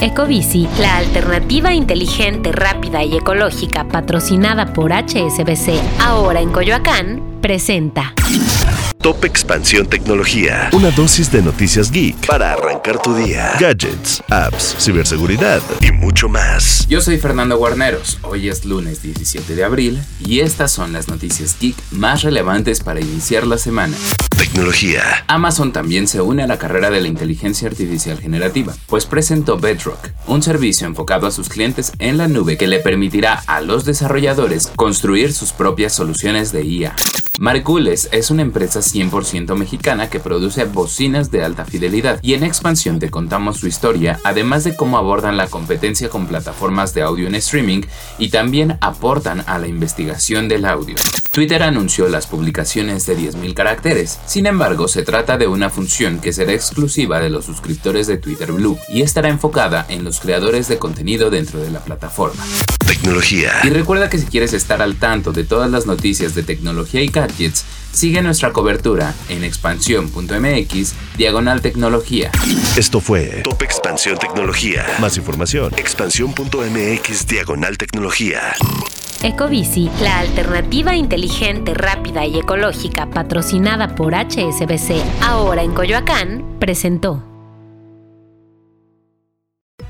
Ecobici, la alternativa inteligente, rápida y ecológica patrocinada por HSBC, ahora en Coyoacán, presenta. Top Expansión Tecnología. Una dosis de noticias geek para arrancar tu día. Gadgets, apps, ciberseguridad y mucho más. Yo soy Fernando Guarneros. Hoy es lunes 17 de abril y estas son las noticias geek más relevantes para iniciar la semana. Tecnología. Amazon también se une a la carrera de la inteligencia artificial generativa, pues presentó Bedrock, un servicio enfocado a sus clientes en la nube que le permitirá a los desarrolladores construir sus propias soluciones de IA. Margules es una empresa 100% mexicana que produce bocinas de alta fidelidad y en expansión te contamos su historia, además de cómo abordan la competencia con plataformas de audio en streaming y también aportan a la investigación del audio. Twitter anunció las publicaciones de 10.000 caracteres, sin embargo se trata de una función que será exclusiva de los suscriptores de Twitter Blue y estará enfocada en los creadores de contenido dentro de la plataforma. Tecnología. Y recuerda que si quieres estar al tanto de todas las noticias de tecnología y gadgets, sigue nuestra cobertura en expansión.mx, diagonal tecnología. Esto fue Top Expansión Tecnología. Más información, expansión.mx, diagonal tecnología. Ecobici, la alternativa inteligente, rápida y ecológica patrocinada por HSBC, ahora en Coyoacán, presentó.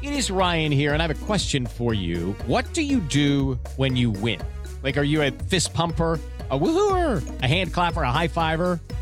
It is Ryan here, and I have a question for you. What do you do when you win? Like, are you a fist pumper? a woohooer, a hand clapper, a high fiver.